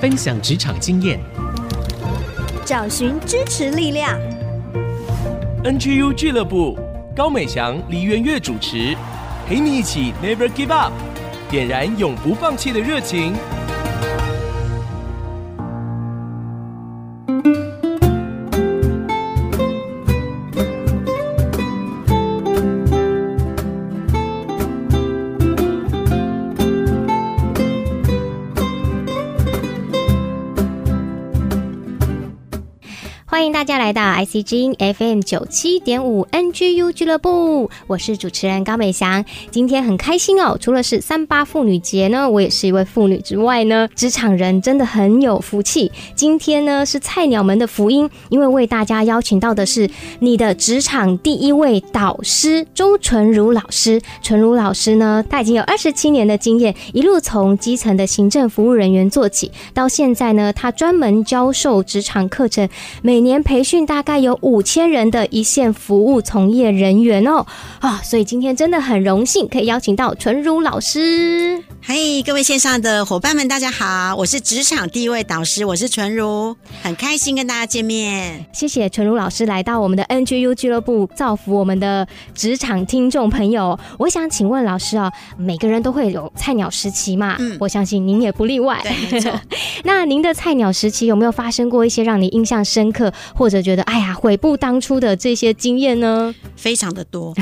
分享职场经验，找寻支持力量。NGU 俱乐部，高美祥、黎元月主持，陪你一起 Never Give Up，点燃永不放弃的热情。大家来到 IC 之音 FM 九七点五 NGU 俱乐部，我是主持人高美祥。今天很开心哦，除了是三八妇女节呢，我也是一位妇女之外呢，职场人真的很有福气。今天呢是菜鸟们的福音，因为为大家邀请到的是你的职场第一位导师周纯如老师。纯如老师呢，他已经有二十七年的经验，一路从基层的行政服务人员做起，到现在呢，他专门教授职场课程，每年。年培训大概有五千人的一线服务从业人员哦，啊，所以今天真的很荣幸可以邀请到纯如老师。嘿，各位线上的伙伴们，大家好，我是职场第一位导师，我是纯如，很开心跟大家见面。谢谢纯如老师来到我们的 NGU 俱乐部，造福我们的职场听众朋友。我想请问老师啊，每个人都会有菜鸟时期嘛？嗯，我相信您也不例外。对，没错。那您的菜鸟时期有没有发生过一些让你印象深刻？或者觉得哎呀，悔不当初的这些经验呢？非常的多，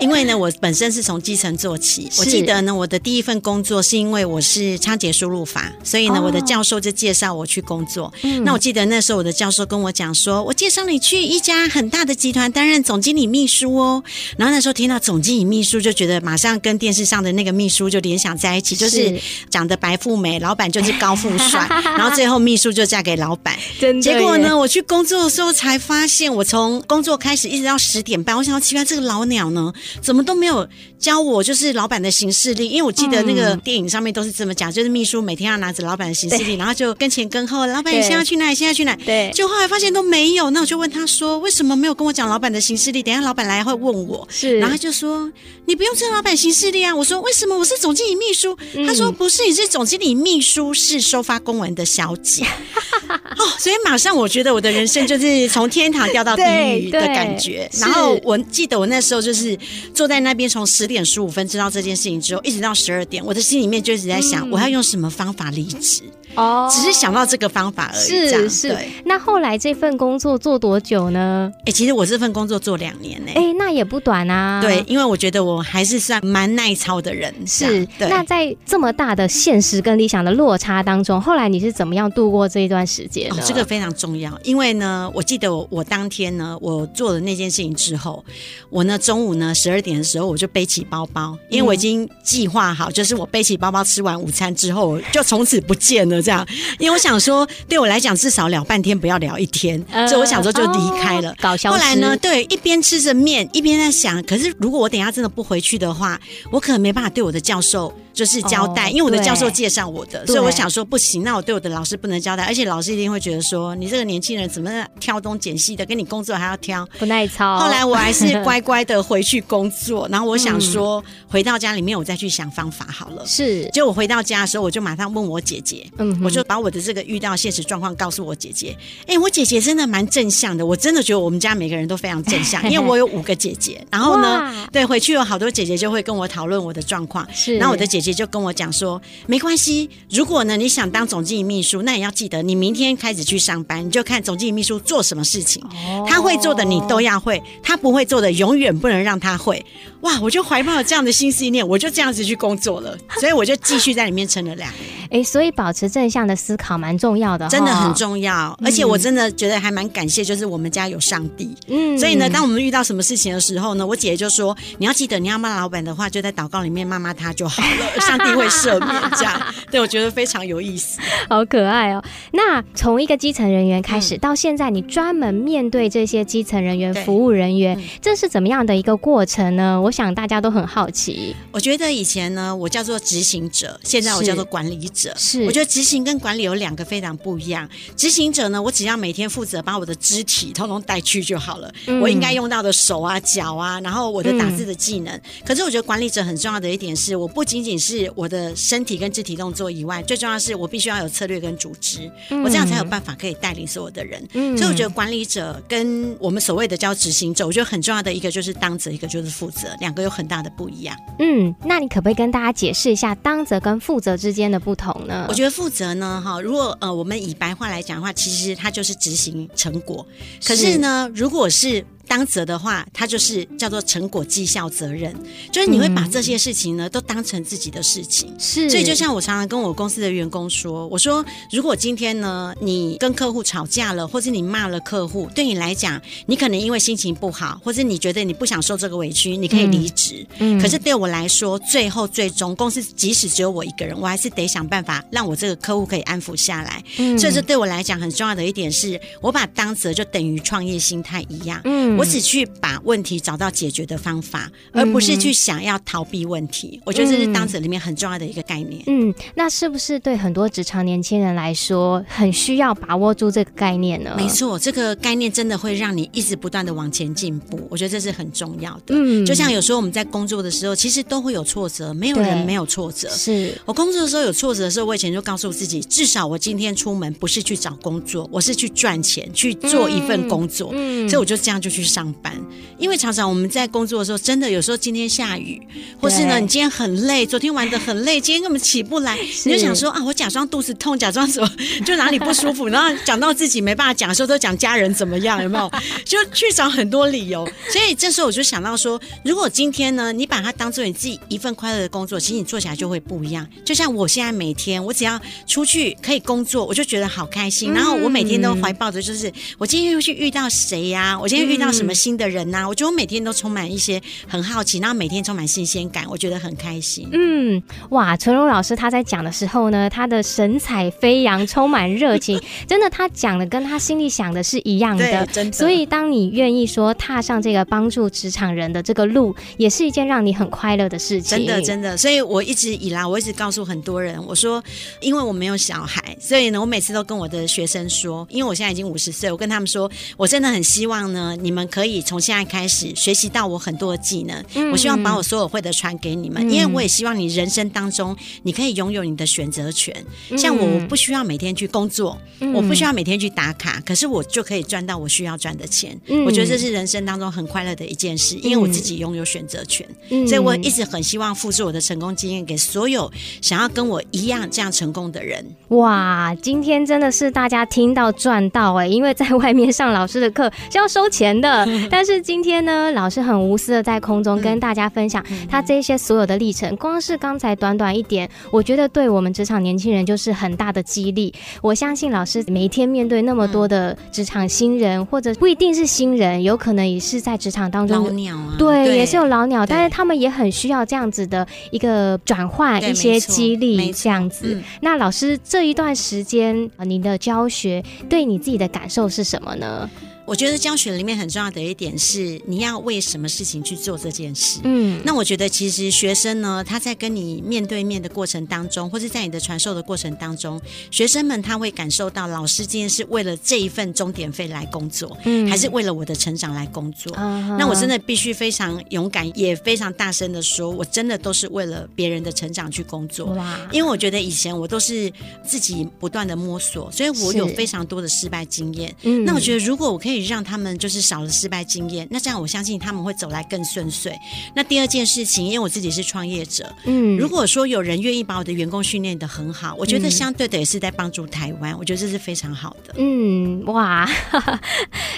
因为呢，我本身是从基层做起。我记得呢，我的第一份工作是因为我是仓颉输入法，所以呢，哦、我的教授就介绍我去工作。嗯、那我记得那时候我的教授跟我讲说，我介绍你去一家很大的集团担任总经理秘书哦。然后那时候听到总经理秘书，就觉得马上跟电视上的那个秘书就联想在一起，就是长得白富美，老板就是高富帅，然后最后秘书就嫁给老板。结果呢，我去工作的时候才发现，我从工作开始一直到十点半，我想要奇怪这个老鸟呢，怎么都没有教我，就是老板的行事历。因为我记得那个电影上面都是这么讲，就是秘书每天要拿着老板的行事历，然后就跟前跟后，老板你现在要去哪里？现在去哪里？对，就后来发现都没有。那我就问他说，为什么没有跟我讲老板的行事历？等一下老板来会问我。是，然后他就说你不用知道老板行事历啊。我说为什么？我是总经理秘书。他说不是，你是总经理秘书，是收发公文的小姐。哦，所以马上我觉得我的人生就是从天堂掉到地狱的感觉。然后我记得我那时候就是坐在那边，从十点十五分知道这件事情之后，一直到十二点，我的心里面就一直在想，我要用什么方法离职。哦，只是想到这个方法而已。是是。那后来这份工作做多久呢？哎，其实我这份工作做两年呢。哎，那也不短啊。对，因为我觉得我还是算蛮耐操的人。是。那在这么大的现实跟理想的落差当中，后来你是怎么样度过这一段时间？哦，这个非常重要。因为呢，我记得我我当天呢，我做了那件事情之后，我呢中午呢十二点的时候，我就背起包包，因为我已经计划好，就是我背起包包吃完午餐之后，就从此不见了。这样，因为我想说，对我来讲，至少聊半天，不要聊一天。呃、所以我想说，就离开了。后来呢，对，一边吃着面，一边在想，可是如果我等一下真的不回去的话，我可能没办法对我的教授就是交代，哦、因为我的教授介绍我的，所以我想说不行，那我对我的老师不能交代，而且老师一定会觉得说，你这个年轻人怎么挑东拣西的，跟你工作还要挑，不耐操。后来我还是乖乖的回去工作，然后我想说，回到家里面我再去想方法好了。是，就我回到家的时候，我就马上问我姐姐，嗯，我就把我的这个遇到现实状况告诉我姐姐。哎，我姐姐真的蛮正向的，我真的觉得我们家每个人都非常正向，因为我有五个姐姐，然后呢，对，回去有好多姐姐就会跟我讨论我的状况，是，然后我的姐姐就跟我讲说，没关系，如果呢你想当总经理秘书，那也要记得你明天开始去上班，你就看总经理秘书做什么事情，他会做的你都要会，他不会做的永远不能让他会。哇，我就怀抱了这样的心思意念，我就这样子去工作了，所以我就继续在里面撑了两年。哎，所以保持正向的思考蛮重要的，真的很重要。而且我真的觉得还蛮感谢，就是我们家有上帝。嗯，所以呢，当我们遇到什么事情的时候呢，我姐姐就说：“你要记得，你要骂老板的话，就在祷告里面骂骂他就好了，上帝会赦免。”这样，对，我觉得非常有意思，好可爱哦。那从一个基层人员开始，到现在你专门面对这些基层人员、服务人员，这是怎么样的一个过程呢？我想大家都很好奇。我觉得以前呢，我叫做执行者，现在我叫做管理者。是，我觉得执行跟管理有两个非常不一样。执行者呢，我只要每天负责把我的肢体通通带去就好了。嗯、我应该用到的手啊、脚啊，然后我的打字的技能。嗯、可是我觉得管理者很重要的一点是，我不仅仅是我的身体跟肢体动作。以外，最重要的是我必须要有策略跟组织，我这样才有办法可以带领所有的人。嗯，所以我觉得管理者跟我们所谓的叫执行者，我觉得很重要的一个就是当责，一个就是负责，两个有很大的不一样。嗯，那你可不可以跟大家解释一下当责跟负责之间的不同呢？我觉得负责呢，哈，如果呃我们以白话来讲的话，其实它就是执行成果。可是呢，如果是当责的话，它就是叫做成果绩效责任，就是你会把这些事情呢、嗯、都当成自己的事情。是，所以就像我常常跟我公司的员工说，我说如果今天呢你跟客户吵架了，或者你骂了客户，对你来讲，你可能因为心情不好，或者你觉得你不想受这个委屈，你可以离职。嗯。可是对我来说，最后最终公司即使只有我一个人，我还是得想办法让我这个客户可以安抚下来。嗯。所以这对我来讲很重要的一点是，我把当责就等于创业心态一样。嗯。我只去把问题找到解决的方法，而不是去想要逃避问题。嗯、我觉得这是当时里面很重要的一个概念。嗯，那是不是对很多职场年轻人来说，很需要把握住这个概念呢？没错，这个概念真的会让你一直不断的往前进步。我觉得这是很重要的。嗯，就像有时候我们在工作的时候，其实都会有挫折，没有人没有挫折。是我工作的时候有挫折的时候，我以前就告诉自己，至少我今天出门不是去找工作，我是去赚钱，去做一份工作。嗯，所以我就这样就去上班。因为常常我们在工作的时候，真的有时候今天下雨，或是呢，你今天很累，昨天玩的很累，今天根本起不来，你就想说啊，我假装肚子痛，假装什么，就哪里不舒服，然后讲到自己没办法讲的时候，都讲家人怎么样，有没有？就去找很多理由。所以这时候我就想到说，如果今天呢，你把它当做你自己一份快乐的工作，其实你做起来就会不一样。就像我现在每天，我只要出去可以工作，我就觉得好开心。然后我每天都怀抱着就是，我今天又去遇到谁呀？我今天遇到什么新的人呐？我觉得我每天都充满一些很好奇，然后每天充满新鲜感，我觉得很开心。嗯，哇，淳如老师他在讲的时候呢，他的神采飞扬，充满热情，真的，他讲的跟他心里想的是一样的。真的。所以，当你愿意说踏上这个帮助职场人的这个路，也是一件让你很快乐的事情。真的，真的。所以我一直以来，我一直告诉很多人，我说，因为我没有小孩，所以呢，我每次都跟我的学生说，因为我现在已经五十岁，我跟他们说，我真的很希望呢，你们可以从现在开始。学习到我很多的技能，嗯，我希望把我所有会的传给你们，嗯，因为我也希望你人生当中你可以拥有你的选择权。嗯，像我，我不需要每天去工作，嗯，我不需要每天去打卡，可是我就可以赚到我需要赚的钱。嗯，我觉得这是人生当中很快乐的一件事，因为我自己拥有选择权，嗯，所以我一直很希望复制我的成功经验给所有想要跟我一样这样成功的人。哇，今天真的是大家听到赚到哎，因为在外面上老师的课是要收钱的，但是今天呢，老师很无私的在空中跟大家分享他这些所有的历程，光是刚才短短一点，我觉得对我们职场年轻人就是很大的激励。我相信老师每一天面对那么多的职场新人，或者不一定是新人，有可能也是在职场当中老鸟啊，对，对，也是有老鸟，但是他们也很需要这样子的一个转换，一些激励，这样子。那老师这一段时间，你的教学对你自己的感受是什么呢？我觉得教学里面很重要的一点是，你要为什么事情去做这件事。嗯，那我觉得其实学生呢，他在跟你面对面的过程当中，或者在你的传授的过程当中，学生们他会感受到老师今天是为了这一份钟点费来工作，嗯，还是为了我的成长来工作。嗯，那我真的必须非常勇敢，也非常大声的说，我真的都是为了别人的成长去工作。哇，因为我觉得以前我都是自己不断的摸索，所以我有非常多的失败经验。嗯，那我觉得如果我可以。可以让他们就是少了失败经验，那这样我相信他们会走来更顺遂。那第二件事情，因为我自己是创业者，嗯，如果说有人愿意把我的员工训练的很好，我觉得相对的也是在帮助台湾，我觉得这是非常好的。嗯，哇，哈哈，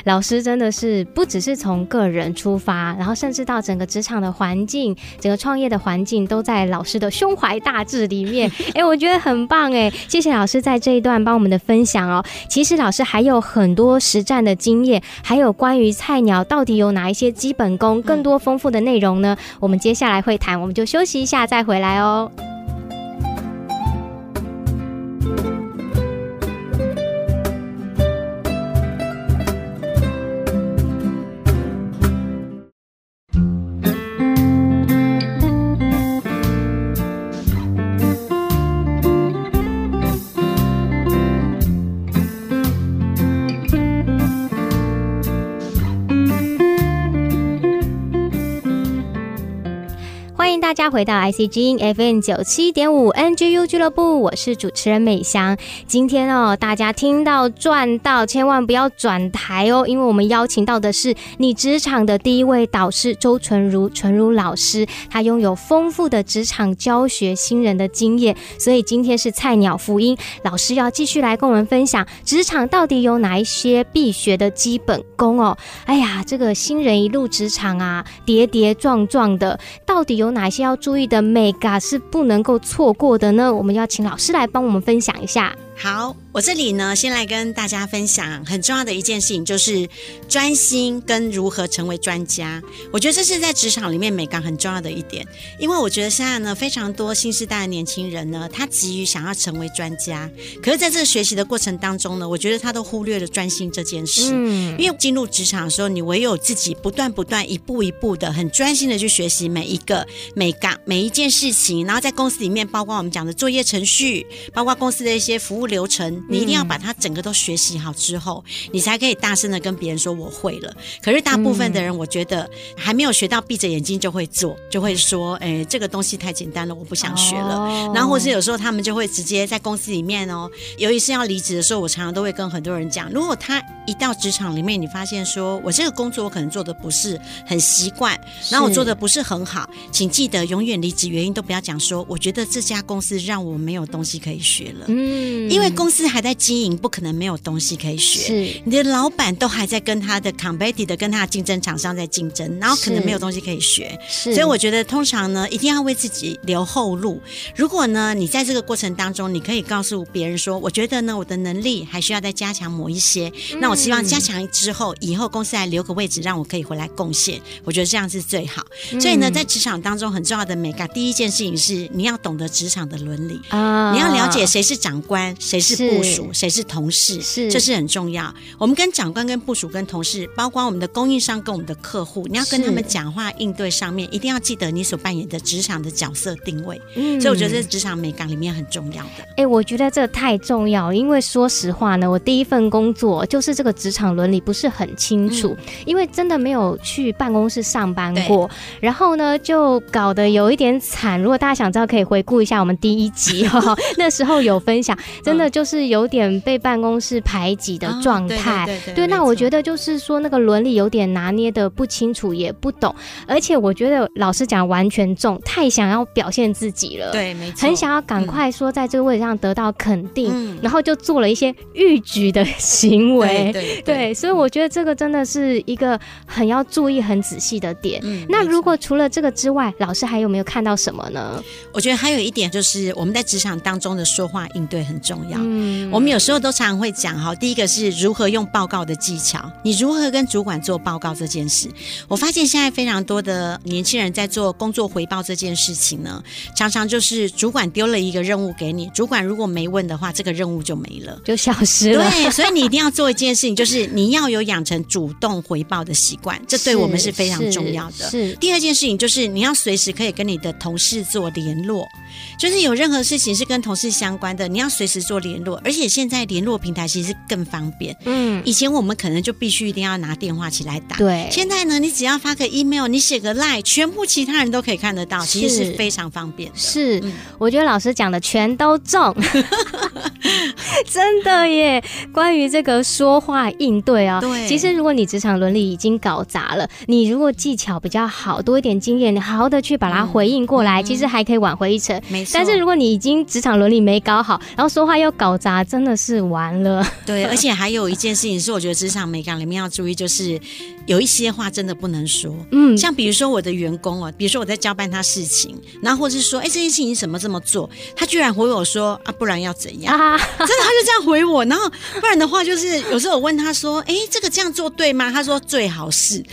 老师真的是不只是从个人出发，然后甚至到整个职场的环境、整个创业的环境，都在老师的胸怀大志里面。哎、欸，我觉得很棒哎，谢谢老师在这一段帮我们的分享哦。其实老师还有很多实战的经验。还有关于菜鸟到底有哪一些基本功，更多丰富的内容呢？我们接下来会谈，我们就休息一下再回来哦。大大家回到 ICG FM 九七点五 NGU 俱乐部，我是主持人美香。今天哦，大家听到赚到，千万不要转台哦，因为我们邀请到的是你职场的第一位导师周纯如纯如老师，他拥有丰富的职场教学新人的经验，所以今天是菜鸟福音老师要继续来跟我们分享职场到底有哪一些必学的基本功哦。哎呀，这个新人一入职场啊，跌跌撞撞的，到底有哪哪些要注意的眉角是不能够错过的呢？我们要请老师来帮我们分享一下。好，我这里呢，先来跟大家分享很重要的一件事情，就是专心跟如何成为专家。我觉得这是在职场里面美感很重要的一点，因为我觉得现在呢，非常多新时代的年轻人呢，他急于想要成为专家，可是在这个学习的过程当中呢，我觉得他都忽略了专心这件事。嗯，因为进入职场的时候，你唯有自己不断不断、一步一步的很专心的去学习每一个眉角每一件事情，然后在公司里面，包括我们讲的作业程序，包括公司的一些服务。流程，你一定要把它整个都学习好之后，嗯、你才可以大声的跟别人说我会了。可是大部分的人，我觉得还没有学到，闭着眼睛就会做，就会说，哎、欸，这个东西太简单了，我不想学了。哦、然后或是有时候他们就会直接在公司里面哦，由于是要离职的时候，我常常都会跟很多人讲，如果他一到职场里面，你发现说我这个工作我可能做的不是很习惯，然后我做的不是很好，请记得永远离职原因都不要讲说，我觉得这家公司让我没有东西可以学了。嗯。因为公司还在经营，不可能没有东西可以学。是，你的老板都还在跟他的 competitor 跟他的竞争厂商在竞争，然后可能没有东西可以学。是，所以我觉得通常呢，一定要为自己留后路。如果呢，你在这个过程当中，你可以告诉别人说，我觉得呢，我的能力还需要再加强某一些。嗯、那我希望加强之后，以后公司还留个位置让我可以回来贡献。我觉得这样是最好。嗯、所以呢，在职场当中很重要的美感，第一件事情是你要懂得职场的伦理啊，你要了解谁是长官。谁是部属，谁是同事，是这是很重要。我们跟长官、跟部署、跟同事，包括我们的供应商跟我们的客户，你要跟他们讲话应对上面，一定要记得你所扮演的职场的角色定位。嗯，所以我觉得这职场美感里面很重要的。哎、欸，我觉得这太重要，因为说实话呢，我第一份工作就是这个职场伦理不是很清楚，嗯、因为真的没有去办公室上班过，然后呢就搞得有一点惨。如果大家想知道，可以回顾一下我们第一集哈、哦，那时候有分享。真的就是有点被办公室排挤的状态，对，那我觉得就是说那个伦理有点拿捏的不清楚，也不懂，而且我觉得老师讲完全重，太想要表现自己了，对，没错，很想要赶快说在这个位置上得到肯定，嗯、然后就做了一些逾矩的行为，对，所以我觉得这个真的是一个很要注意、很仔细的点。嗯、那如果除了这个之外，老师还有没有看到什么呢？我觉得还有一点就是我们在职场当中的说话应对很重要。重要，嗯，我们有时候都常常会讲哈，第一个是如何用报告的技巧，你如何跟主管做报告这件事。我发现现在非常多的年轻人在做工作回报这件事情呢，常常就是主管丢了一个任务给你，主管如果没问的话，这个任务就没了，就消失了。对，所以你一定要做一件事情，就是你要有养成主动回报的习惯，这对我们是非常重要的。是，是第二件事情就是你要随时可以跟你的同事做联络，就是有任何事情是跟同事相关的，你要随时。做联络，而且现在联络平台其实更方便。嗯，以前我们可能就必须一定要拿电话起来打。对，现在呢，你只要发个 email，你写个 line，全部其他人都可以看得到，其实是非常方便的。是，嗯、我觉得老师讲的全都中，真的耶。关于这个说话应对啊、哦，对，其实如果你职场伦理已经搞砸了，你如果技巧比较好，多一点经验，你好好的去把它回应过来，嗯、其实还可以挽回一程。没错。但是如果你已经职场伦理没搞好，然后说话。又搞砸真的是完了。对，而且还有一件事情是，我觉得职场美感里面要注意，就是有一些话真的不能说。嗯，像比如说我的员工哦，比如说我在交办他事情，然后或者是说，哎，这件事情你怎么这么做？他居然回我说啊，不然要怎样？啊、真的，他就这样回我。然后不然的话，就是有时候我问他说，哎，这个这样做对吗？他说最好是。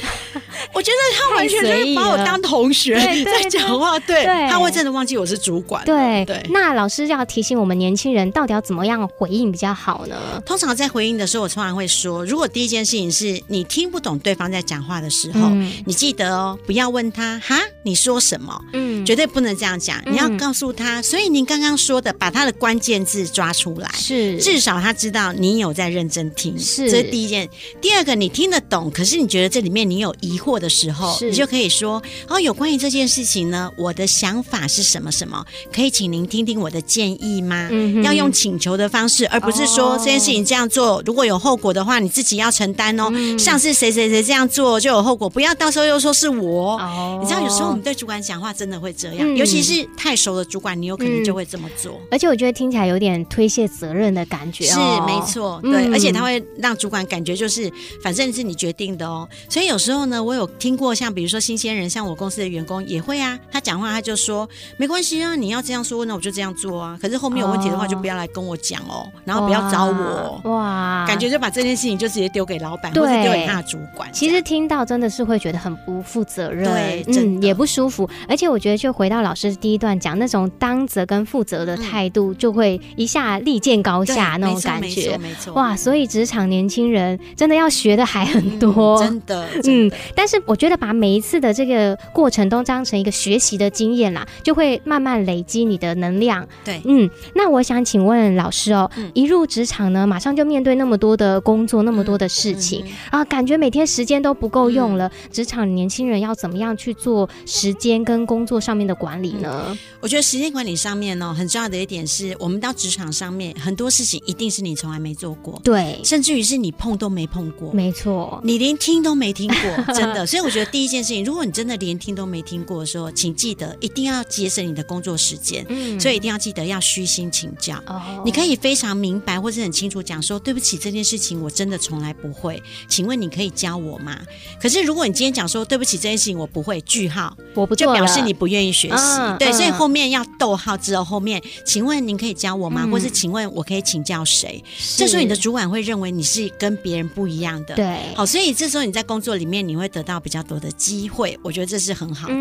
我觉得他完全就是把我当同学 在讲话。对，对他会真的忘记我是主管。对对。对那老师要提醒我们年轻人，到底要怎么样回应比较好呢？通常在回应的时候，我通常会说，如果第一件事情是你听不懂对方在讲话的时候，嗯、你记得哦，不要问他哈。你说什么？嗯，绝对不能这样讲。你要告诉他，所以您刚刚说的，把他的关键字抓出来，是至少他知道你有在认真听。是，这是第一件。第二个，你听得懂，可是你觉得这里面你有疑惑的时候，你就可以说：哦，有关于这件事情呢，我的想法是什么什么？可以请您听听我的建议吗？嗯，要用请求的方式，而不是说这件事情这样做，如果有后果的话，你自己要承担哦。像是谁谁谁这样做就有后果，不要到时候又说是我。哦，你知道有时候我们对主管讲话真的会这样，尤其是太熟的主管，你有可能就会这么做。而且我觉得听起来有点推卸责任的感觉。是，没错，对，而且他会让主管感觉就是反正是你决定的哦。所以有时候呢，我有听过像比如说新鲜人，像我公司的员工也会啊，他讲话他就说没关系啊，你要这样说，那我就这样做啊。可是后面有问题的话，就不要来跟我讲哦，然后不要找我。哇，感觉就把这件事情就直接丢给老板，或者丢给他的主管。其实听到真的是会觉得很不负责任，对，嗯，也不舒服。而且我觉得，就回到老师第一段讲那种当责跟负责的态度，就会一下立见高下那种感觉。没错，哇，所以职场年轻人真的要学的还很多，真的。嗯，但是我觉得把每一次的这个过程都当成一个学习的经验啦，就会慢慢累积你的能量。对，嗯，那我想请问老师哦，一入职场呢，马上就面对那么多的工作，那么多的事情啊，感觉每天时间都不够用了。职场年轻人要怎么样去做时间跟工作上面的管理呢？我觉得时间管理上面呢，很重要的一点是我们到职场上面，很多事情一定是你从来没做过，对，甚至于是你碰都没碰过，没错，你连听都没听过，真的。所以我觉得第一件事情，如果你真的连听都没听过的时候，请记得一定要节省你的工作时间，嗯，所以一定要记得要虚心请教。哦，你可以非常明白或是很清楚讲说，对不起，这件事情我真的从来不会，请问你可以教我吗？可是如果你今天讲说对不起，这件事情我不会，句号，我不就表示你不愿意学习，对，所以后面要逗号之后后面，请问您可以教我吗？或是请问我可以请教谁？这时候你的主管会认为你是跟别人不一样的，对，好，所以这时候你在工作里面你会得到比较多的机会，我觉得这是很好的。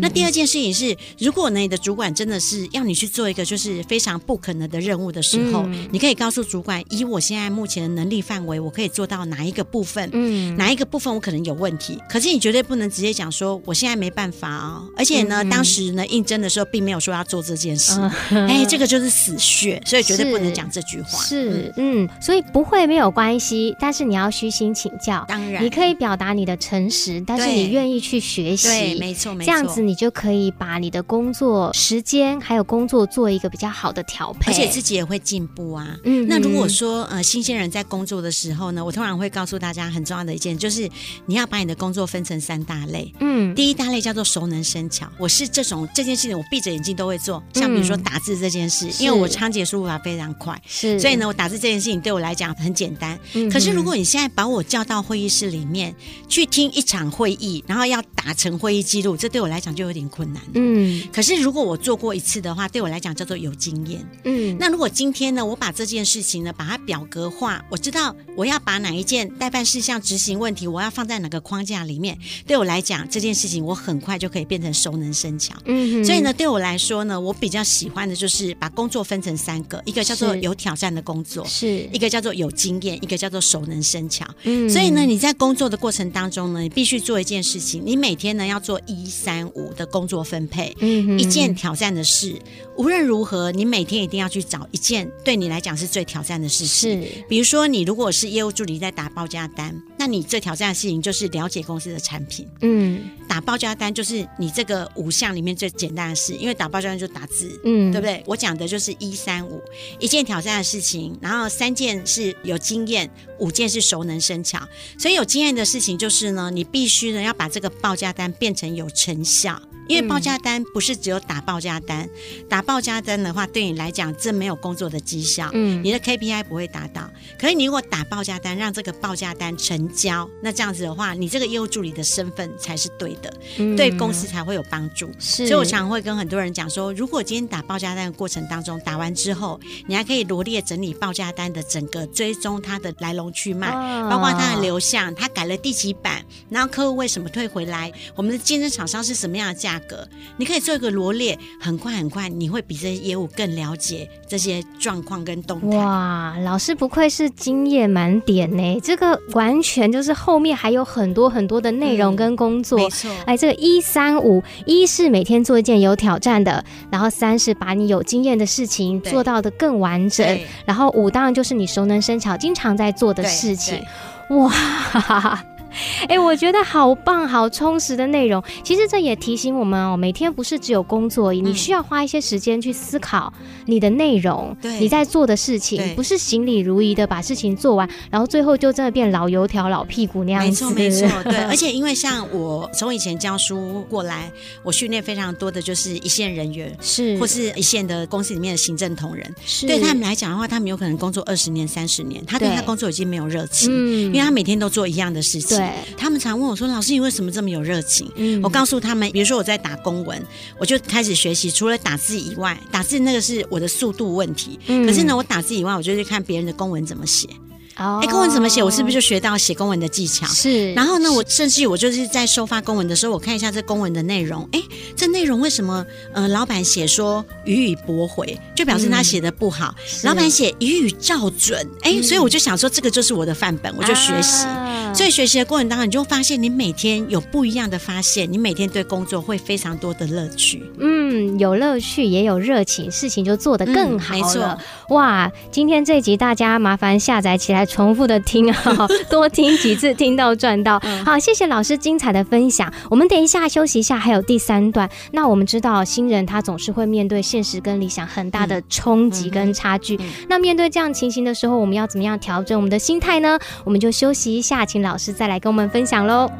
那第二件事情是，如果呢你的主管真的是要你去做一个就是非常不可能的任务的时候，你可以告诉主管，以我现在目前的能力范围，我可以做到哪一个部分？嗯，哪一个部分我可能有问题？可是你绝对不能直接讲说我现在没办法啊、哦！而且呢，嗯、当时呢应征的时候并没有说要做这件事，哎、这个就是死穴，所以绝对不能讲这句话。是，嗯，所以不会没有关系，但是你要虚心请教。当然，你可以表达你的诚实，但是你愿意去学习，对，没错，没错，这样子你就可以把你的工作时间还有工作做一个比较好的调配，而且自己也会进步啊。嗯，那如果说呃新鲜人在工作的时候呢，我通常会告诉大家很重要的一件，就是你要把你的工作分成三大类。嗯，第一大类叫做熟能生巧，我是这种这件事情我闭着眼睛都会做，像比如说打字这件事，因为我仓颉输入法非常快，是，所以呢我打字这件事情对我来讲很简单。嗯，可是如果你现在把我叫到会议室里面去听一场会议，然后要打成会议记录，这对我来讲就有点困难。嗯，可是如果我做过一次的话，对我来讲叫做有经验。嗯，那如果今天呢，我把这件事情呢把它表格化，我知道我要把哪一件待办事项执行问题，我要放在哪个框架里面，对我来讲这件事情我很快就可以变成熟能生巧。嗯，所以呢，对我来说呢，我比较喜欢的就是把工作分成三个，一个叫做有挑战的工作，是一个叫做有经验，一个叫做熟能生巧。嗯，所以呢，你在工作的过程当中呢，你必须做一件事情，你每天呢要做一三五的工作分配，嗯，一件挑战的事。无论如何，你每天一定要去找一件对你来讲是最挑战的事情。是，比如说你如果是业务助理在打报价单，那你最挑战的事情就是了解公司的产品。嗯，打报价单就是你这个五项里面最简单的事，因为打报价单就打字，嗯，对不对？我讲的就是一三五，一件挑战的事情，然后三件是有经验，五件是熟能生巧。所以有经验的事情就是呢，你必须呢要把这个报价单变成有成效。因为报价单不是只有打报价单，嗯、打报价单的话，对你来讲这没有工作的绩效，嗯，你的 KPI 不会达到。可是你如果打报价单，让这个报价单成交，那这样子的话，你这个业务助理的身份才是对的，嗯、对公司才会有帮助。是，所以我常常会跟很多人讲说，如果今天打报价单的过程当中，打完之后，你还可以罗列整理报价单的整个追踪它的来龙去脉，哦、包括它的流向，它改了第几版，然后客户为什么退回来，我们的竞争厂商是什么样的价。价格，你可以做一个罗列，很快很快，你会比这些业务更了解这些状况跟动态。哇，老师不愧是经验满点呢，这个完全就是后面还有很多很多的内容跟工作。嗯、没错，哎，这个一三五，一是每天做一件有挑战的，然后三是把你有经验的事情做到的更完整，然后五当然就是你熟能生巧，经常在做的事情。哇。哎、欸，我觉得好棒、好充实的内容。其实这也提醒我们哦，每天不是只有工作，嗯、你需要花一些时间去思考你的内容，对你在做的事情，不是行礼如仪的把事情做完，然后最后就真的变老油条、老屁股那样子。没错，没错，对。而且因为像我从以前教书过来，我训练非常多的就是一线人员，是或是一线的公司里面的行政同仁，是对他们来讲的话，他们有可能工作二十年、三十年，他对他工作已经没有热情，因为他每天都做一样的事情。他们常问我说：“老师，你为什么这么有热情？”嗯，我告诉他们，比如说我在打公文，我就开始学习，除了打字以外，打字那个是我的速度问题。嗯，可是呢，我打字以外，我就去看别人的公文怎么写。哦，哎，公文怎么写？我是不是就学到写公文的技巧？是。然后呢，我甚至我就是在收发公文的时候，我看一下这公文的内容。哎，这内容为什么？呃，老板写说予以驳回，就表示他写的不好。嗯，老板写予以照准，哎，所以我就想说，这个就是我的范本，我就学习。啊所以学习的过程当中，你就发现你每天有不一样的发现，你每天对工作会非常多的乐趣。嗯，有乐趣也有热情，事情就做得更好了。嗯，没错。哇，今天这一集大家麻烦下载起来，重复的听啊，多听几次，听到赚到。好，谢谢老师精彩的分享。我们等一下休息一下，还有第三段。那我们知道新人他总是会面对现实跟理想很大的冲击跟差距。那面对这样情形的时候，我们要怎么样调整我们的心态呢？我们就休息一下，请。老师再来跟我们分享喽。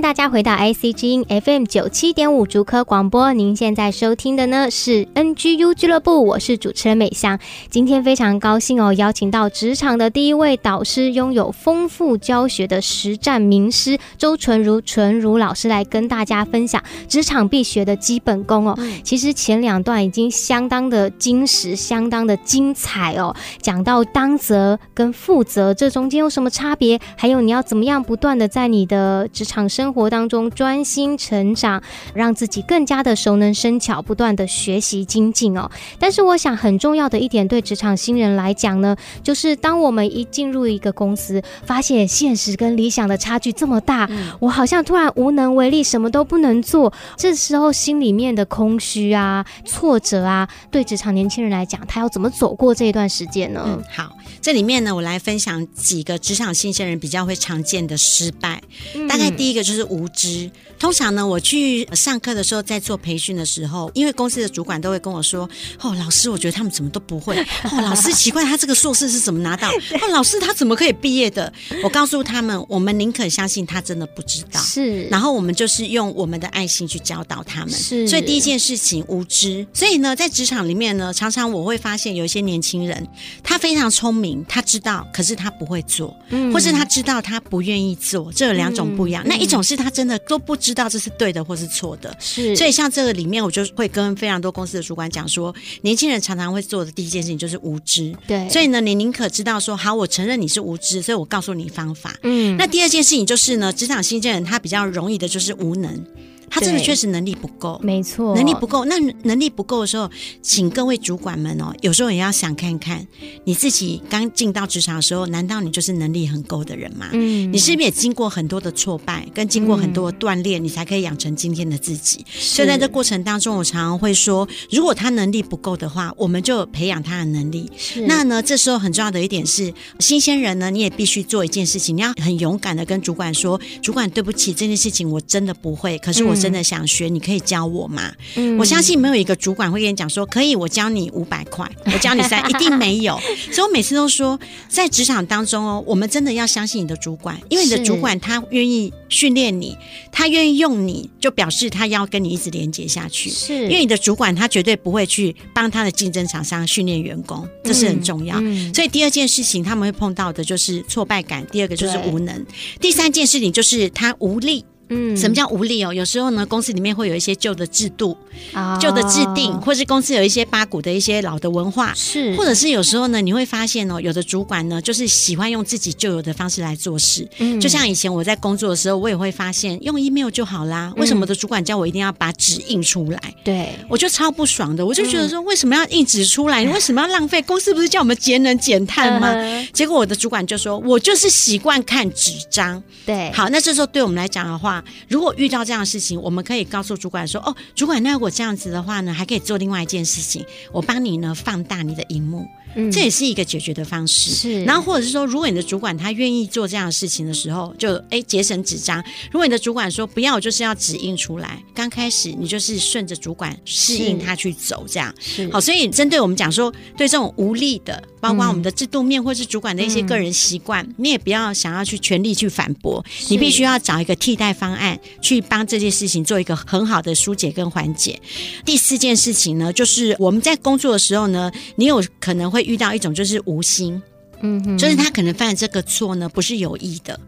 迎大家回到 IC 之音 FM 九七点五竹科广播。您现在收听的呢是 NGU 俱乐部，我是主持人美香。今天非常高兴哦，邀请到职场的第一位导师，拥有丰富教学的实战名师周纯如纯如老师来跟大家分享职场必学的基本功哦。其实前两段已经相当的精实，相当的精彩哦。讲到当责跟负责这中间有什么差别，还有你要怎么样不断的在你的职场上。生活当中专心成长，让自己更加的熟能生巧，不断的学习精进哦。但是我想很重要的一点，对职场新人来讲呢，就是当我们一进入一个公司，发现现实跟理想的差距这么大，嗯、我好像突然无能为力，什么都不能做。这时候心里面的空虚啊、挫折啊，对职场年轻人来讲，他要怎么走过这一段时间呢？嗯，好，这里面呢，我来分享几个职场新鲜人比较会常见的失败。嗯、大概第一个。就是无知。通常呢，我去上课的时候，在做培训的时候，因为公司的主管都会跟我说：“哦，老师，我觉得他们怎么都不会。哦，老师，奇怪，他这个硕士是怎么拿到？哦，老师，他怎么可以毕业的？”我告诉他们，我们宁可相信他真的不知道。是。然后我们就是用我们的爱心去教导他们。是。所以第一件事情，无知。所以呢，在职场里面呢，常常我会发现有一些年轻人，他非常聪明，他知道，可是他不会做，嗯，或是他知道他不愿意做，这有两种不一样。嗯，那一种。是他真的都不知道这是对的或是错的，是。所以像这个里面，我就会跟非常多公司的主管讲说，年轻人常常会做的第一件事情就是无知，对。所以呢，你宁可知道说，好，我承认你是无知，所以我告诉你方法。嗯。那第二件事情就是呢，职场新鲜人他比较容易的就是无能。他真的确实能力不够，没错，能力不够。那能力不够的时候，请各位主管们哦，有时候也要想看看你自己刚进到职场的时候，难道你就是能力很够的人吗？嗯，你是不是也经过很多的挫败，跟经过很多的锻炼，你才可以养成今天的自己？所以在这过程当中，我常常会说，如果他能力不够的话，我们就培养他的能力。是，那呢，这时候很重要的一点是，新鲜人呢，你也必须做一件事情，你要很勇敢的跟主管说，主管对不起，这件事情我真的不会，可是我。真的想学，嗯、你可以教我吗？嗯、我相信没有一个主管会跟你讲说，可以，我教你五百块，我教你三，一定没有。所以我每次都说，在职场当中哦，我们真的要相信你的主管，因为你的主管他愿意训练你，他愿意用你，就表示他要跟你一直连接下去。是，因为你的主管他绝对不会去帮他的竞争厂商训练员工，这是很重要。嗯嗯、所以第二件事情他们会碰到的就是挫败感，第二个就是无能，第三件事情就是他无力。嗯，什么叫无力哦？有时候呢，公司里面会有一些旧的制度、哦、旧的制定，或是公司有一些八股的一些老的文化，是，或者是有时候呢，你会发现哦，有的主管呢，就是喜欢用自己旧有的方式来做事。嗯，就像以前我在工作的时候，我也会发现用 email 就好啦。为什么我的主管叫我一定要把纸印出来？对，我就超不爽的，我就觉得说，为什么要印纸出来？你 为什么要浪费？公司不是叫我们节能减碳吗？结果我的主管就说，我就是习惯看纸张。对，好，那这时候对我们来讲的话，如果遇到这样的事情，我们可以告诉主管说：“哦，主管，那如果这样子的话呢，还可以做另外一件事情，我帮你呢放大你的荧幕。”嗯，这也是一个解决的方式。是，然后或者是说，如果你的主管他愿意做这样的事情的时候，就哎节省纸张。如果你的主管说不要，我就是要指印出来。刚开始你就是顺着主管适应他去走，这样是好。所以针对我们讲说，对这种无力的，包括我们的制度面或是主管的一些个人习惯，嗯、你也不要想要去全力去反驳，你必须要找一个替代方案去帮这件事情做一个很好的疏解跟缓解。第四件事情呢，就是我们在工作的时候呢，你有可能会。遇到一种就是无心，嗯，就是他可能犯的这个错呢，不是有意的，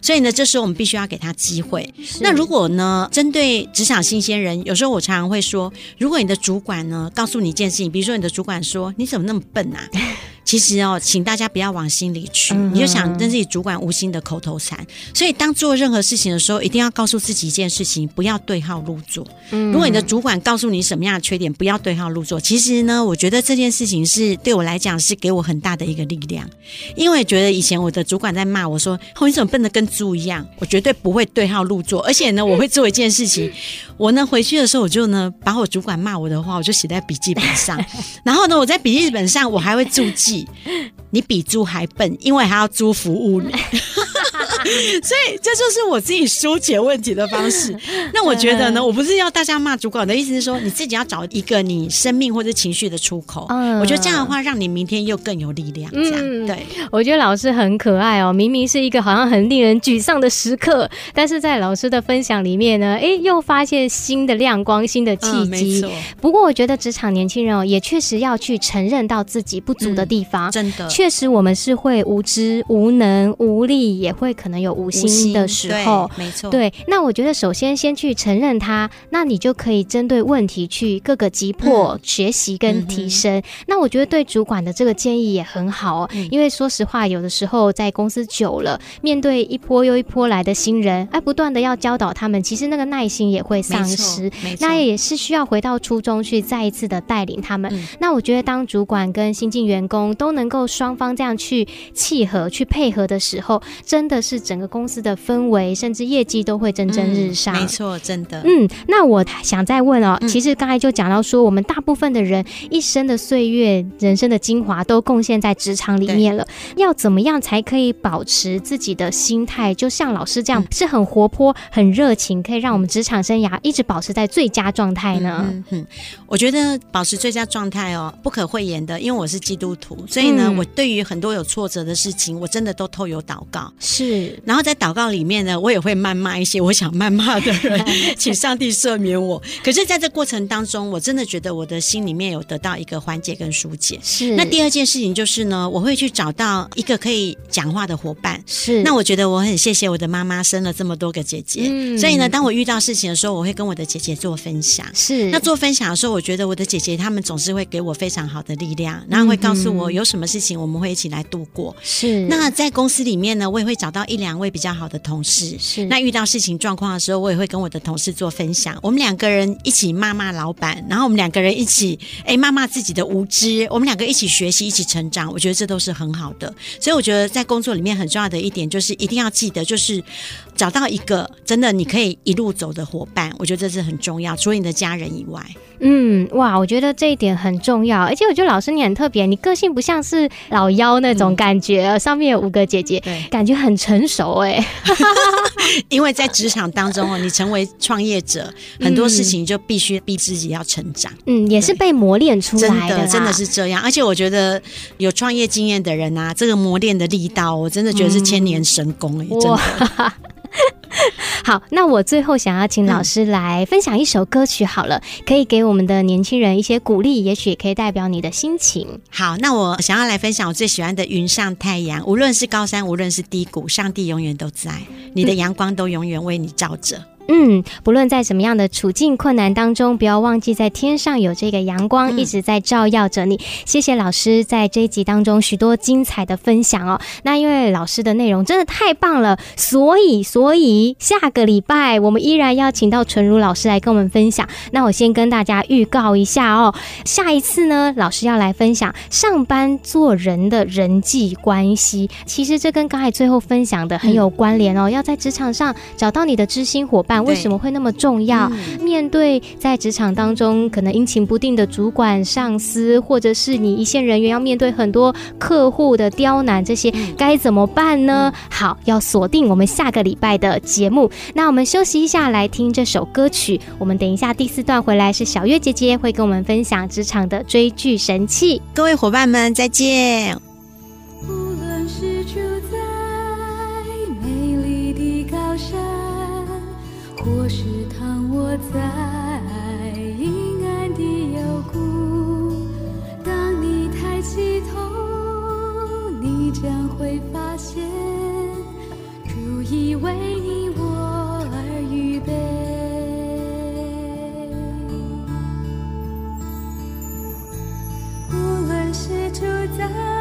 所以呢，这时候我们必须要给他机会。那如果呢，针对职场新鲜人，有时候我常常会说，如果你的主管呢告诉你一件事情，比如说你的主管说，你怎么那么笨啊？其实哦，请大家不要往心里去，嗯、你就想跟自己主管无心的口头禅。所以，当做任何事情的时候，一定要告诉自己一件事情，不要对号入座。嗯、如果你的主管告诉你什么样的缺点，不要对号入座。其实呢，我觉得这件事情是对我来讲是给我很大的一个力量，因为觉得以前我的主管在骂我说：“哦，你怎么笨的跟猪一样？”我绝对不会对号入座，而且呢，我会做一件事情，我呢回去的时候，我就呢把我主管骂我的话，我就写在笔记本上，然后呢，我在笔记本上我还会注记。你比猪还笨，因为还要猪服务你。所以这就是我自己疏解问题的方式。那我觉得呢，我不是要大家骂主管，我的意思是说，你自己要找一个你生命或者情绪的出口。嗯，我觉得这样的话，让你明天又更有力量。这样对，我觉得老师很可爱哦。明明是一个好像很令人沮丧的时刻，但是在老师的分享里面呢，哎，又发现新的亮光、新的契机。不过我觉得职场年轻人哦，也确实要去承认到自己不足的地方。真的，确实我们是会无知、无能、无力，也会可能。有无心的时候，没错，对。那我觉得，首先先去承认它，那你就可以针对问题去各个击破、嗯、学习跟提升。嗯、那我觉得对主管的这个建议也很好哦，嗯、因为说实话，有的时候在公司久了，面对一波又一波来的新人，哎，不断的要教导他们，其实那个耐心也会丧失。那也是需要回到初衷去再一次的带领他们。嗯、那我觉得，当主管跟新进员工都能够双方这样去契合、去配合的时候，真的是。整个公司的氛围，甚至业绩都会蒸蒸日上。嗯、没错，真的。嗯，那我想再问哦，嗯、其实刚才就讲到说，我们大部分的人一生的岁月、人生的精华都贡献在职场里面了。要怎么样才可以保持自己的心态，就像老师这样，嗯、是很活泼、很热情，可以让我们职场生涯一直保持在最佳状态呢？嗯，我觉得保持最佳状态哦，不可讳言的，因为我是基督徒，所以呢，嗯、我对于很多有挫折的事情，我真的都透有祷告。是。然后在祷告里面呢，我也会谩骂一些我想谩骂的人，请上帝赦免我。可是，在这过程当中，我真的觉得我的心里面有得到一个缓解跟疏解。是。那第二件事情就是呢，我会去找到一个可以讲话的伙伴。是。那我觉得我很谢谢我的妈妈生了这么多个姐姐。嗯。所以呢，当我遇到事情的时候，我会跟我的姐姐做分享。是。那做分享的时候，我觉得我的姐姐她们总是会给我非常好的力量，然后会告诉我有什么事情我们会一起来度过。是。那在公司里面呢，我也会找到一两位比较。比较好的同事是，那遇到事情状况的时候，我也会跟我的同事做分享。我们两个人一起骂骂老板，然后我们两个人一起哎骂骂自己的无知。我们两个一起学习，一起成长，我觉得这都是很好的。所以我觉得在工作里面很重要的一点就是一定要记得，就是找到一个真的你可以一路走的伙伴。我觉得这是很重要，除了你的家人以外。嗯，哇，我觉得这一点很重要，而且我觉得老师你很特别，你个性不像是老妖那种感觉，嗯、上面有五个姐姐，感觉很成熟哎。因为在职场当中哦，你成为创业者，很多事情就必须逼自己要成长。嗯，也是被磨练出来的，真的真的是这样。而且我觉得有创业经验的人啊，这个磨练的力道，我真的觉得是千年神功哎，嗯、真的。好，那我最后想要请老师来分享一首歌曲好了，可以给我们的年轻人一些鼓励，也许可以代表你的心情。好，那我想要来分享我最喜欢的《云上太阳》，无论是高山，无论是低谷，上帝永远都在，你的阳光都永远为你照着。不论在什么样的处境困难当中，不要忘记在天上有这个阳光一直在照耀着你。嗯、谢谢老师在这一集当中许多精彩的分享哦。那因为老师的内容真的太棒了，所以所以下个礼拜我们依然要请到纯如老师来跟我们分享。那我先跟大家预告一下哦，下一次呢，老师要来分享上班做人的人际关系。其实这跟刚才最后分享的很有关联哦，嗯、要在职场上找到你的知心伙伴。为什么会那么重要？嗯、面对在职场当中可能阴晴不定的主管、上司，或者是你一线人员，要面对很多客户的刁难，这些该怎么办呢？嗯、好，要锁定我们下个礼拜的节目。那我们休息一下，来听这首歌曲。我们等一下第四段回来，是小月姐姐会跟我们分享职场的追剧神器。各位伙伴们，再见。或是躺卧在阴暗的幽谷，当你抬起头，你将会发现，主已为你我而预备。无论是住在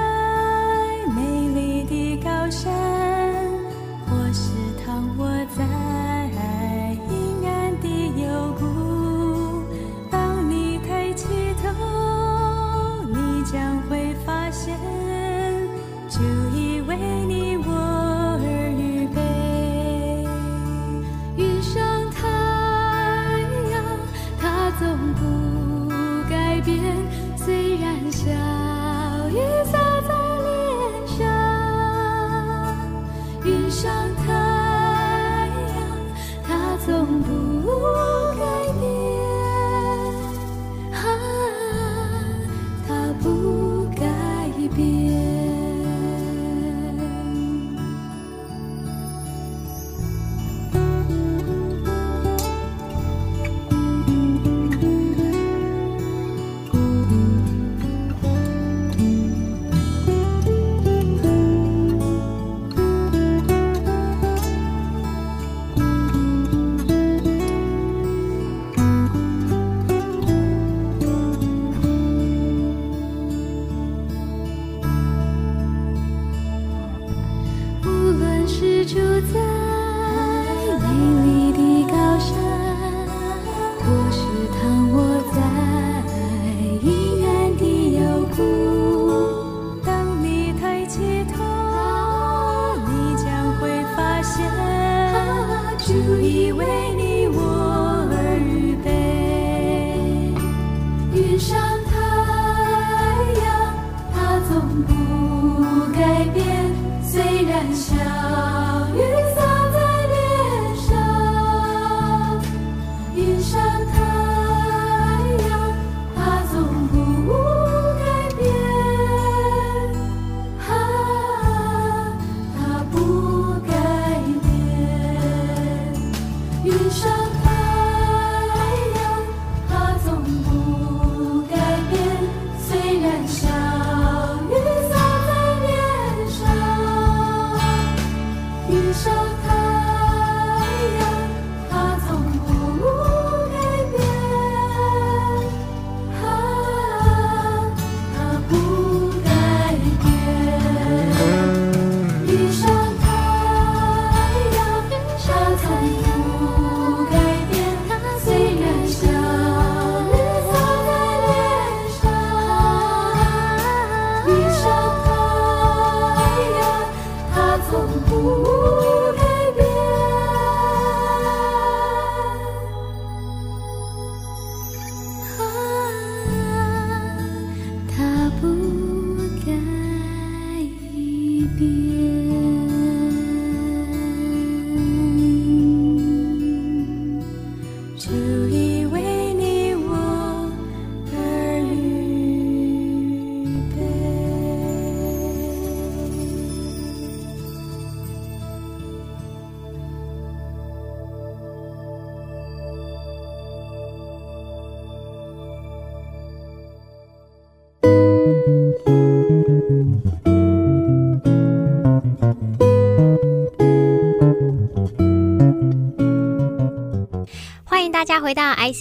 住在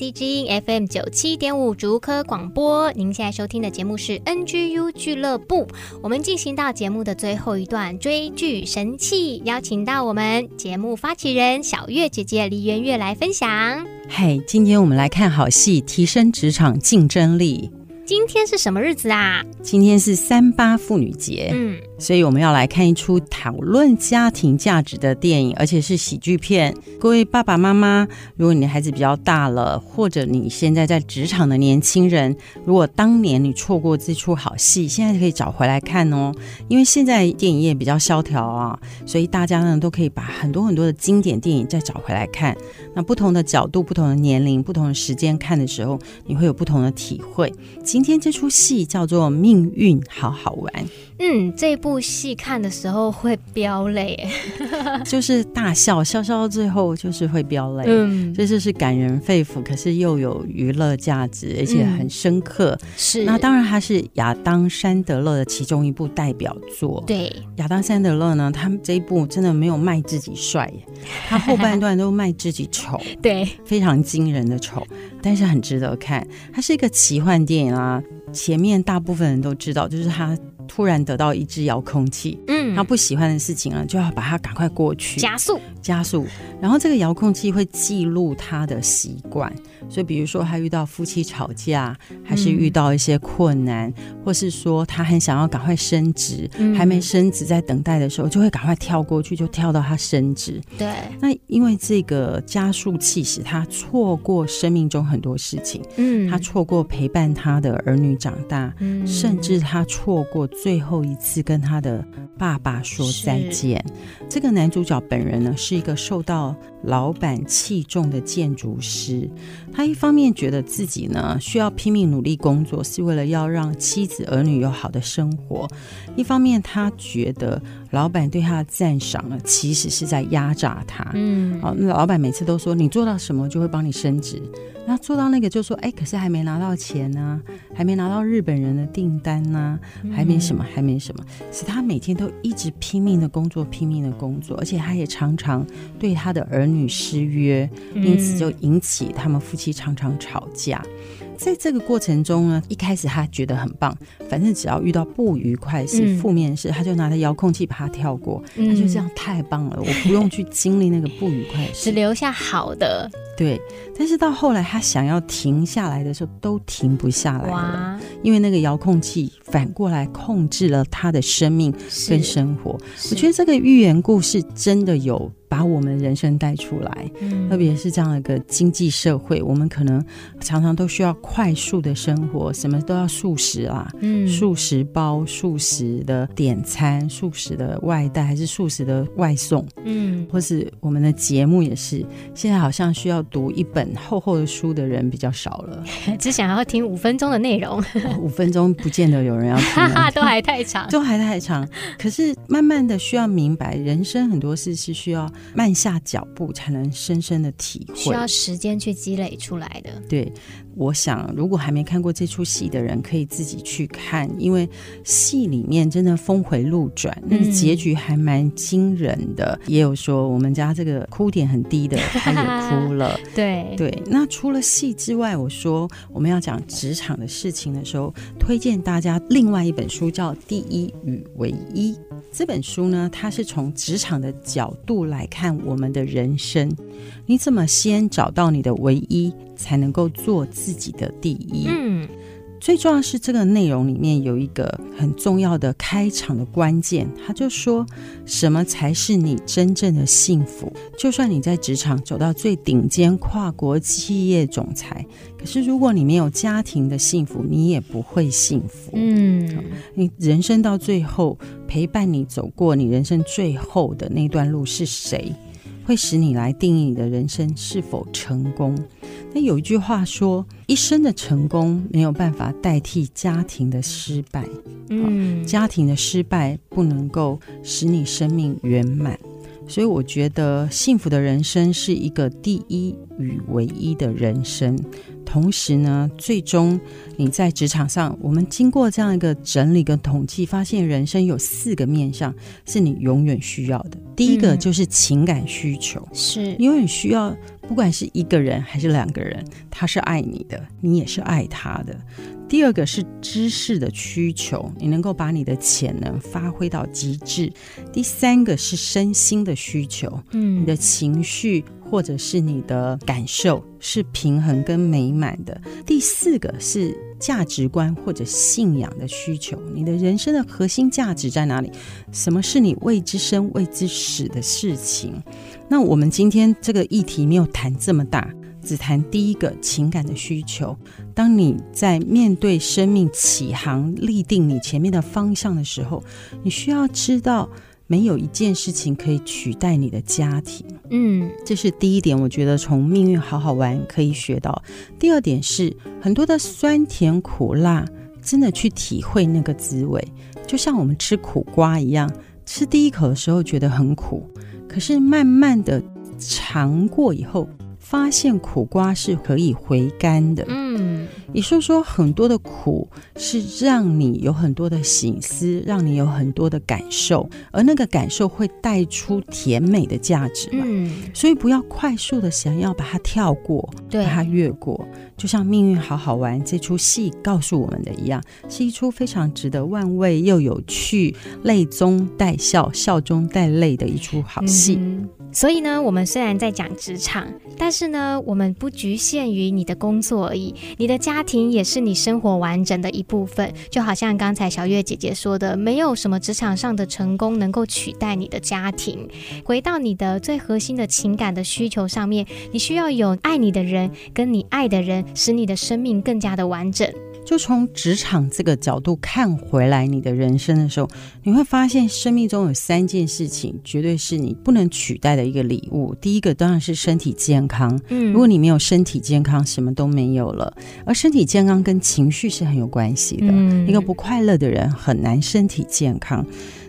IC 之音 FM 九七点五竹科广播。您现在收听的节目是 NGU 俱乐部。我们进行到节目的最后一段追剧神器，邀请到我们节目发起人小月姐姐李媛月来分享。嗨，今天我们来看好戏，提升职场竞争力。今天是什么日子啊？今天是三八妇女节。嗯。所以我们要来看一出讨论家庭价值的电影，而且是喜剧片。各位爸爸妈妈，如果你的孩子比较大了，或者你现在在职场的年轻人，如果当年你错过这出好戏，现在可以找回来看哦。因为现在电影业比较萧条啊，所以大家呢都可以把很多很多的经典电影再找回来看。那不同的角度、不同的年龄、不同的时间看的时候，你会有不同的体会。今天这出戏叫做《命运好好玩》。嗯，这一部戏看的时候会飙泪，就是大笑，笑笑到最后就是会飙泪。嗯，这就是感人肺腑，可是又有娱乐价值，而且很深刻。嗯、是，那当然它是亚当·山德勒的其中一部代表作。对，亚当·山德勒呢，他们这一部真的没有卖自己帅，他后半段都卖自己丑，对，非常惊人的丑，但是很值得看。它是一个奇幻电影啊，前面大部分人都知道，就是他。突然得到一支遥控器，嗯，他不喜欢的事情啊，就要把它赶快过去，加速，加速。然后这个遥控器会记录他的习惯，所以比如说他遇到夫妻吵架，还是遇到一些困难，嗯、或是说他很想要赶快升职，嗯、还没升职，在等待的时候，就会赶快跳过去，就跳到他升职。对，那因为这个加速器使他错过生命中很多事情，嗯，他错过陪伴他的儿女长大，嗯，甚至他错过。最后一次跟他的爸爸说再见。这个男主角本人呢，是是一个受到老板器重的建筑师。他一方面觉得自己呢需要拼命努力工作，是为了要让妻子儿女有好的生活；一方面他觉得老板对他的赞赏呢，其实是在压榨他。嗯，好，那老板每次都说你做到什么就会帮你升职。那做到那个就说，哎，可是还没拿到钱呢，还没拿到日本人的订单呢，还没什么，还没什么，是他每天都一直拼命的工作，拼命的工作，而且他也常常对他的儿女失约，因此就引起他们夫妻常常吵架。在这个过程中呢，一开始他觉得很棒，反正只要遇到不愉快是负面事，他就拿着遥控器把它跳过，他就这样太棒了，我不用去经历那个不愉快事，只留下好的。对，但是到后来他想要停下来的时候，都停不下来了，因为那个遥控器反过来控制了他的生命跟生活。我觉得这个寓言故事真的有把我们人生带出来，嗯、特别是这样一个经济社会，我们可能常常都需要快速的生活，什么都要素食啊，嗯，素食包、素食的点餐、素食的外带，还是素食的外送，嗯，或是我们的节目也是，现在好像需要。读一本厚厚的书的人比较少了，只想要听五分钟的内容，五分钟不见得有人要听，都还太长，都还太长。可是慢慢的需要明白，人生很多事是需要慢下脚步才能深深的体会，需要时间去积累出来的。对。我想，如果还没看过这出戏的人，可以自己去看，因为戏里面真的峰回路转，那个结局还蛮惊人的。嗯、也有说我们家这个哭点很低的，他也哭了。对对。那除了戏之外，我说我们要讲职场的事情的时候，推荐大家另外一本书，叫《第一与唯一》。这本书呢，它是从职场的角度来看我们的人生。你怎么先找到你的唯一，才能够做自己的第一？嗯，最重要是这个内容里面有一个很重要的开场的关键，他就说什么才是你真正的幸福？就算你在职场走到最顶尖跨国企业总裁。可是，如果你没有家庭的幸福，你也不会幸福。嗯，你人生到最后陪伴你走过你人生最后的那段路是谁？会使你来定义你的人生是否成功？那有一句话说：一生的成功没有办法代替家庭的失败。嗯，家庭的失败不能够使你生命圆满。所以我觉得幸福的人生是一个第一与唯一的人生。同时呢，最终你在职场上，我们经过这样一个整理跟统计，发现人生有四个面向是你永远需要的。第一个就是情感需求，是、嗯、永远需要不管是一个人还是两个人，他是爱你的，你也是爱他的。第二个是知识的需求，你能够把你的潜能发挥到极致。第三个是身心的需求，嗯，你的情绪或者是你的感受是平衡跟美满的。第四个是价值观或者信仰的需求，你的人生的核心价值在哪里？什么是你为之生、为之死的事情？那我们今天这个议题没有谈这么大。只谈第一个情感的需求。当你在面对生命起航、立定你前面的方向的时候，你需要知道，没有一件事情可以取代你的家庭。嗯，这是第一点，我觉得从命运好好玩可以学到。第二点是很多的酸甜苦辣，真的去体会那个滋味，就像我们吃苦瓜一样，吃第一口的时候觉得很苦，可是慢慢的尝过以后。发现苦瓜是可以回甘的。嗯，也就是说，很多的苦是让你有很多的醒思，让你有很多的感受，而那个感受会带出甜美的价值嘛。嗯，所以不要快速的想要把它跳过，对，把它越过。就像《命运好好玩》这出戏告诉我们的一样，是一出非常值得万味又有趣、泪中带笑、笑中带泪的一出好戏。嗯所以呢，我们虽然在讲职场，但是呢，我们不局限于你的工作而已，你的家庭也是你生活完整的一部分。就好像刚才小月姐姐说的，没有什么职场上的成功能够取代你的家庭。回到你的最核心的情感的需求上面，你需要有爱你的人，跟你爱的人，使你的生命更加的完整。就从职场这个角度看回来，你的人生的时候，你会发现生命中有三件事情，绝对是你不能取代的一个礼物。第一个当然是身体健康，嗯，如果你没有身体健康，什么都没有了。而身体健康跟情绪是很有关系的，嗯，一个不快乐的人很难身体健康。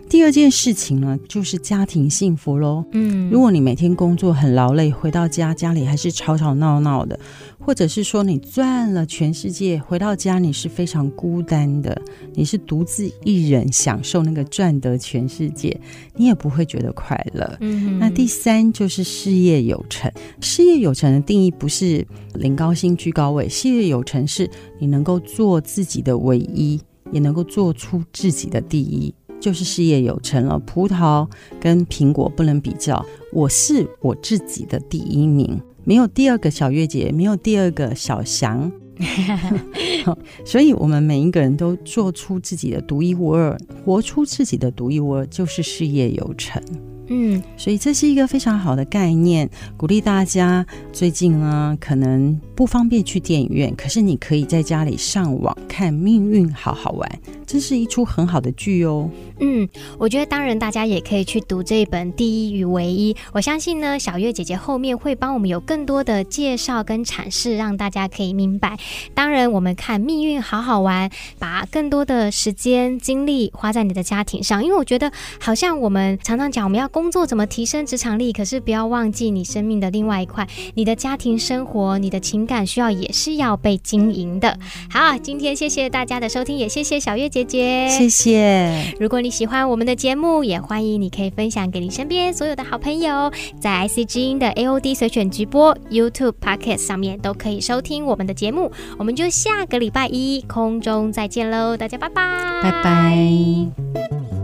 第二件事情呢，就是家庭幸福喽。嗯，如果你每天工作很劳累，回到家家里还是吵吵闹闹的，或者是说你赚了全世界，回到家你是非常孤单的，你是独自一人享受那个赚得全世界，你也不会觉得快乐。嗯，那第三就是事业有成。事业有成的定义不是领高薪居高位，事业有成是你能够做自己的唯一，也能够做出自己的第一。就是事业有成了，葡萄跟苹果不能比较。我是我自己的第一名，没有第二个小月姐，没有第二个小翔。所以，我们每一个人都做出自己的独一无二，活出自己的独一无二，就是事业有成。嗯，所以这是一个非常好的概念，鼓励大家。最近呢，可能不方便去电影院，可是你可以在家里上网看《命运好好玩》，这是一出很好的剧哦。嗯，我觉得当然大家也可以去读这一本《第一与唯一》，我相信呢，小月姐姐后面会帮我们有更多的介绍跟阐释，让大家可以明白。当然，我们看《命运好好玩》，把更多的时间精力花在你的家庭上，因为我觉得好像我们常常讲我们要。工作怎么提升职场力？可是不要忘记你生命的另外一块，你的家庭生活、你的情感需要也是要被经营的。好，今天谢谢大家的收听，也谢谢小月姐姐，谢谢。如果你喜欢我们的节目，也欢迎你可以分享给你身边所有的好朋友，在 IC 之音的 AOD 随选直播、YouTube Podcast 上面都可以收听我们的节目。我们就下个礼拜一空中再见喽，大家拜拜，拜拜。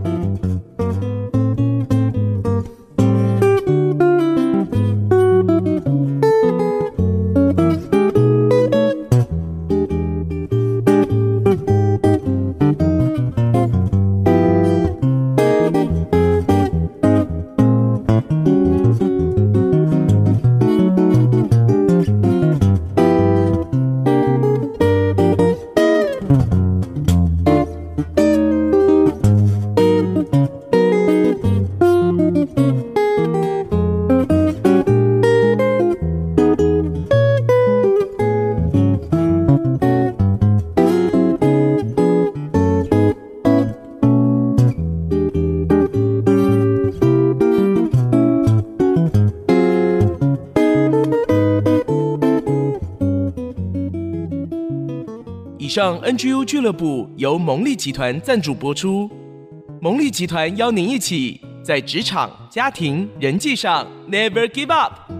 上 NGU 俱乐部由蒙利集团赞助播出。蒙利集团邀您一起在职场、家庭、人际上 Never Give Up。